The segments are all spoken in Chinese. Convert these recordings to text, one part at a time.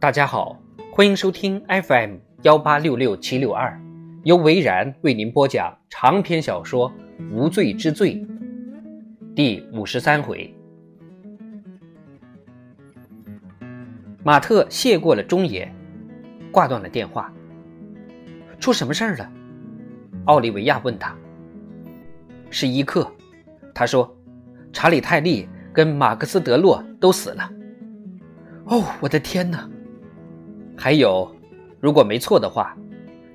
大家好，欢迎收听 FM 幺八六六七六二，由维然为您播讲长篇小说《无罪之罪》第五十三回。马特谢过了中野，挂断了电话。出什么事儿了？奥利维亚问他。是伊克，他说，查理泰利跟马克思德洛都死了。哦，我的天哪！还有，如果没错的话，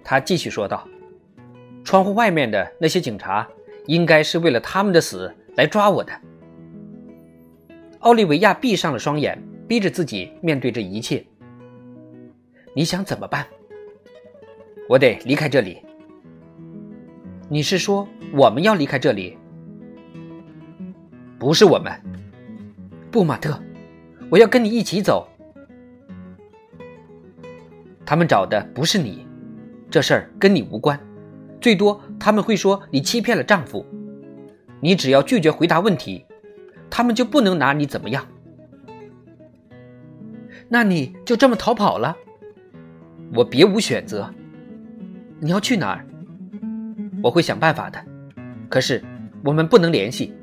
他继续说道：“窗户外面的那些警察，应该是为了他们的死来抓我的。”奥利维亚闭上了双眼，逼着自己面对这一切。你想怎么办？我得离开这里。你是说我们要离开这里？不是我们。不，马特，我要跟你一起走。他们找的不是你，这事儿跟你无关。最多他们会说你欺骗了丈夫。你只要拒绝回答问题，他们就不能拿你怎么样。那你就这么逃跑了？我别无选择。你要去哪儿？我会想办法的，可是我们不能联系，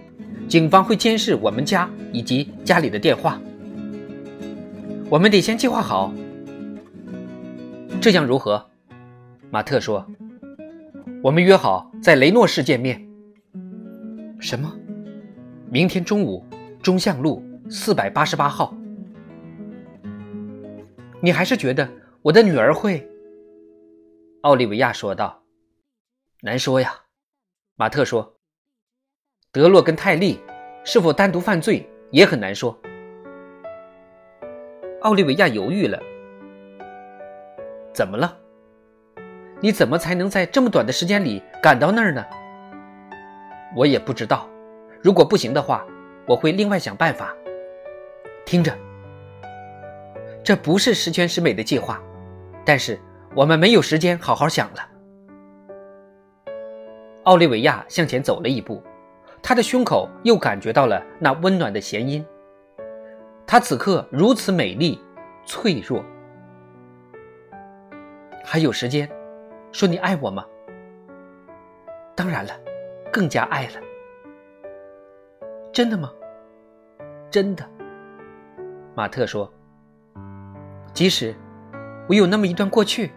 警方会监视我们家以及家里的电话。我们得先计划好，这样如何？马特说：“我们约好在雷诺市见面。”什么？明天中午，中巷路四百八十八号。你还是觉得我的女儿会？奥利维亚说道。难说呀，马特说。德洛跟泰利是否单独犯罪也很难说。奥利维亚犹豫了。怎么了？你怎么才能在这么短的时间里赶到那儿呢？我也不知道。如果不行的话，我会另外想办法。听着，这不是十全十美的计划，但是我们没有时间好好想了。奥利维亚向前走了一步，他的胸口又感觉到了那温暖的弦音。她此刻如此美丽、脆弱。还有时间，说你爱我吗？当然了，更加爱了。真的吗？真的。马特说：“即使我有那么一段过去。”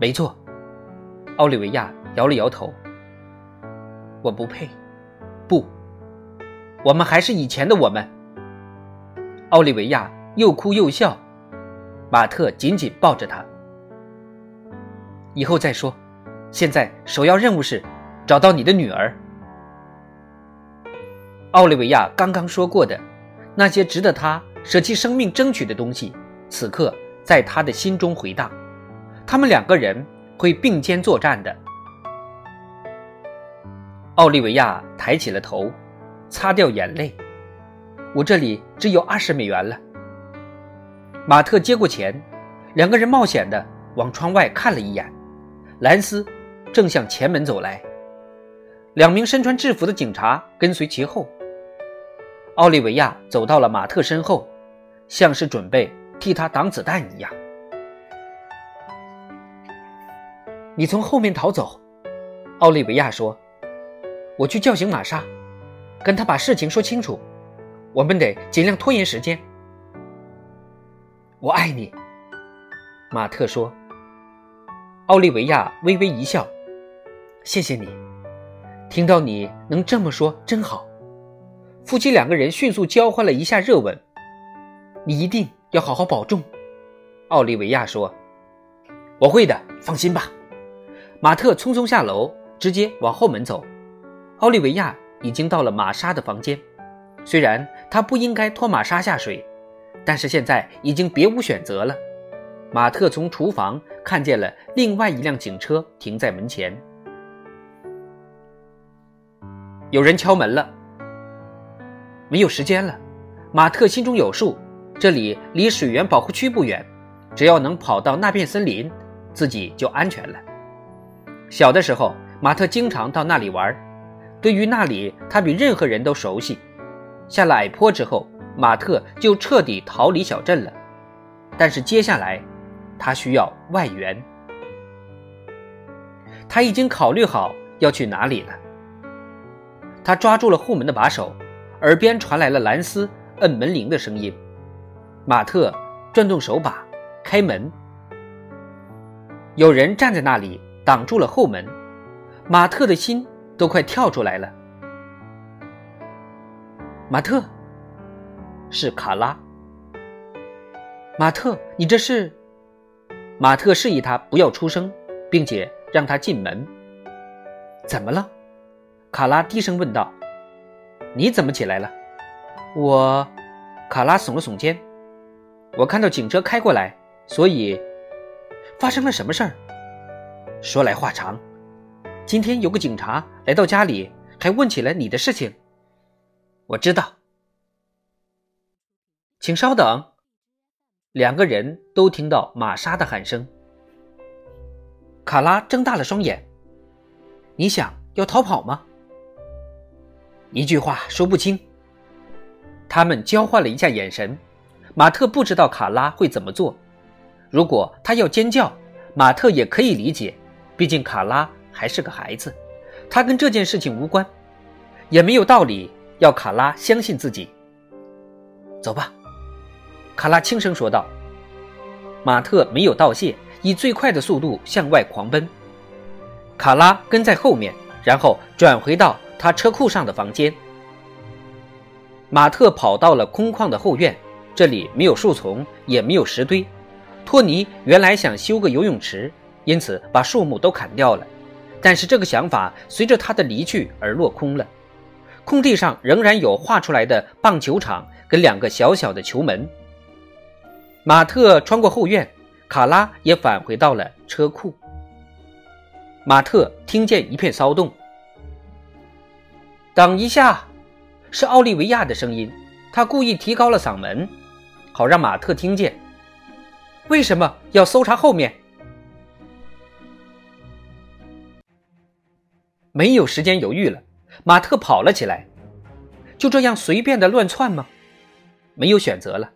没错，奥利维亚。摇了摇头，我不配，不，我们还是以前的我们。奥利维亚又哭又笑，马特紧紧抱着她。以后再说，现在首要任务是找到你的女儿。奥利维亚刚刚说过的那些值得他舍弃生命争取的东西，此刻在他的心中回荡。他们两个人会并肩作战的。奥利维亚抬起了头，擦掉眼泪。我这里只有二十美元了。马特接过钱，两个人冒险的往窗外看了一眼。兰斯正向前门走来，两名身穿制服的警察跟随其后。奥利维亚走到了马特身后，像是准备替他挡子弹一样。你从后面逃走，奥利维亚说。我去叫醒玛莎，跟他把事情说清楚。我们得尽量拖延时间。我爱你，马特说。奥利维亚微微一笑，谢谢你。听到你能这么说真好。夫妻两个人迅速交换了一下热吻。你一定要好好保重，奥利维亚说。我会的，放心吧。马特匆匆下楼，直接往后门走。奥利维亚已经到了玛莎的房间，虽然他不应该拖玛莎下水，但是现在已经别无选择了。马特从厨房看见了另外一辆警车停在门前，有人敲门了。没有时间了，马特心中有数，这里离水源保护区不远，只要能跑到那片森林，自己就安全了。小的时候，马特经常到那里玩。对于那里，他比任何人都熟悉。下了矮坡之后，马特就彻底逃离小镇了。但是接下来，他需要外援。他已经考虑好要去哪里了。他抓住了后门的把手，耳边传来了兰斯摁门铃的声音。马特转动手把，开门。有人站在那里挡住了后门，马特的心都快跳出来了。马特，是卡拉。马特，你这是？马特示意他不要出声，并且让他进门。怎么了？卡拉低声问道：“你怎么起来了？”我，卡拉耸了耸肩。我看到警车开过来，所以发生了什么事儿？说来话长。今天有个警察来到家里，还问起了你的事情。我知道，请稍等。两个人都听到玛莎的喊声。卡拉睁大了双眼。你想要逃跑吗？一句话说不清。他们交换了一下眼神。马特不知道卡拉会怎么做。如果他要尖叫，马特也可以理解，毕竟卡拉还是个孩子，他跟这件事情无关，也没有道理要卡拉相信自己。走吧。卡拉轻声说道：“马特没有道谢，以最快的速度向外狂奔。卡拉跟在后面，然后转回到他车库上的房间。马特跑到了空旷的后院，这里没有树丛，也没有石堆。托尼原来想修个游泳池，因此把树木都砍掉了，但是这个想法随着他的离去而落空了。空地上仍然有画出来的棒球场跟两个小小的球门。”马特穿过后院，卡拉也返回到了车库。马特听见一片骚动。等一下，是奥利维亚的声音。他故意提高了嗓门，好让马特听见。为什么要搜查后面？没有时间犹豫了，马特跑了起来。就这样随便的乱窜吗？没有选择了。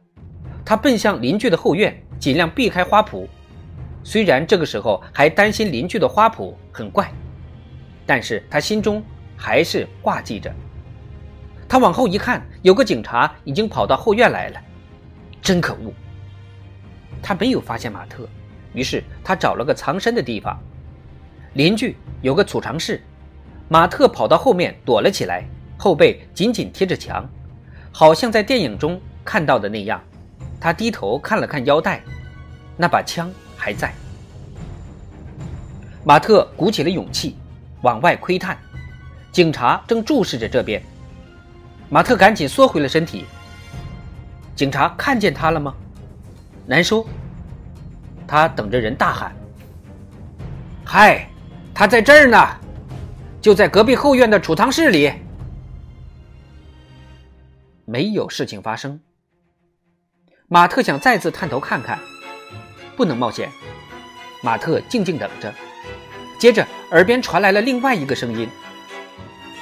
他奔向邻居的后院，尽量避开花圃。虽然这个时候还担心邻居的花圃很怪，但是他心中还是挂记着。他往后一看，有个警察已经跑到后院来了，真可恶！他没有发现马特，于是他找了个藏身的地方。邻居有个储藏室，马特跑到后面躲了起来，后背紧紧贴着墙，好像在电影中看到的那样。他低头看了看腰带，那把枪还在。马特鼓起了勇气，往外窥探，警察正注视着这边。马特赶紧缩回了身体。警察看见他了吗？难说。他等着人大喊：“嗨，他在这儿呢，就在隔壁后院的储藏室里。”没有事情发生。马特想再次探头看看，不能冒险。马特静静等着。接着，耳边传来了另外一个声音。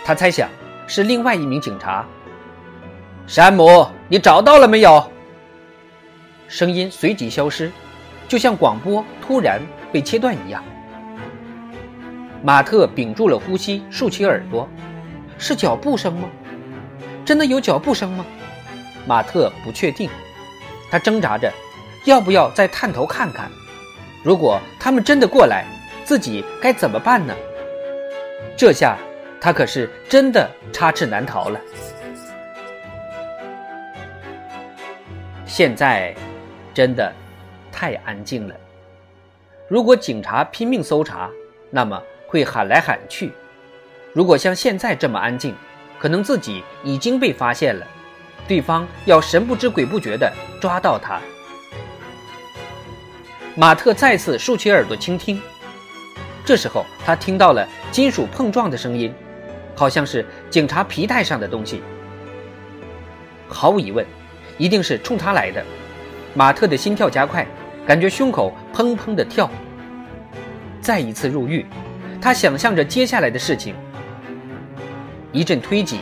他猜想是另外一名警察。山姆，你找到了没有？声音随即消失，就像广播突然被切断一样。马特屏住了呼吸，竖起耳朵。是脚步声吗？真的有脚步声吗？马特不确定。他挣扎着，要不要再探头看看？如果他们真的过来，自己该怎么办呢？这下他可是真的插翅难逃了。现在真的太安静了。如果警察拼命搜查，那么会喊来喊去；如果像现在这么安静，可能自己已经被发现了。对方要神不知鬼不觉地抓到他。马特再次竖起耳朵倾听，这时候他听到了金属碰撞的声音，好像是警察皮带上的东西。毫无疑问，一定是冲他来的。马特的心跳加快，感觉胸口砰砰地跳。再一次入狱，他想象着接下来的事情。一阵推挤，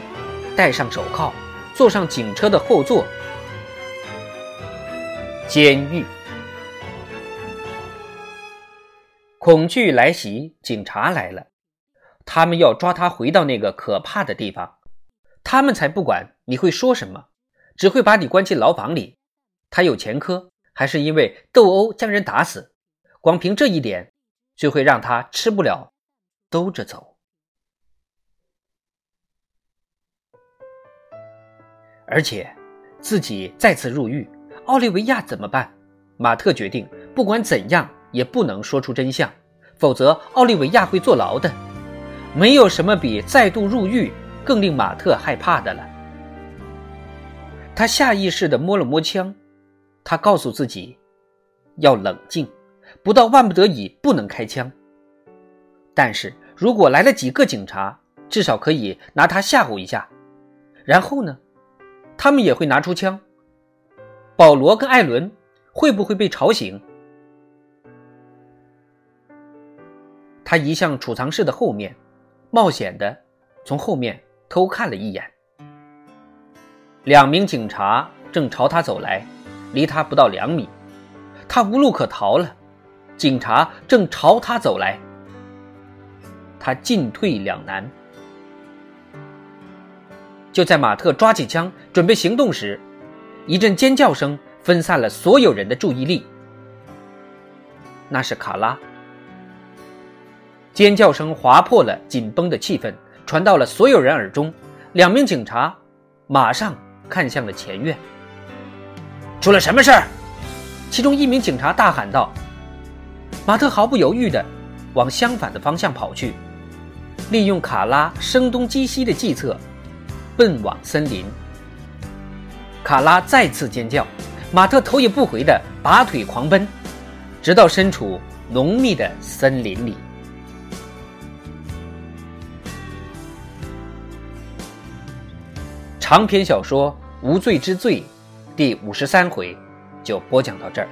戴上手铐。坐上警车的后座。监狱。恐惧来袭警察来了。他们要抓他回到那个可怕的地方。他们才不管你会说什么只会把你关进牢房里。他有前科还是因为斗殴将人打死。光凭这一点就会让他吃不了兜着走。而且，自己再次入狱，奥利维亚怎么办？马特决定，不管怎样也不能说出真相，否则奥利维亚会坐牢的。没有什么比再度入狱更令马特害怕的了。他下意识地摸了摸枪，他告诉自己要冷静，不到万不得已不能开枪。但是如果来了几个警察，至少可以拿他吓唬一下。然后呢？他们也会拿出枪。保罗跟艾伦会不会被吵醒？他移向储藏室的后面，冒险的从后面偷看了一眼。两名警察正朝他走来，离他不到两米，他无路可逃了。警察正朝他走来，他进退两难。就在马特抓起枪准备行动时，一阵尖叫声分散了所有人的注意力。那是卡拉。尖叫声划破了紧绷的气氛，传到了所有人耳中。两名警察马上看向了前院。出了什么事儿？其中一名警察大喊道。马特毫不犹豫地往相反的方向跑去，利用卡拉声东击西的计策。奔往森林，卡拉再次尖叫，马特头也不回的拔腿狂奔，直到身处浓密的森林里。长篇小说《无罪之罪》第五十三回就播讲到这儿。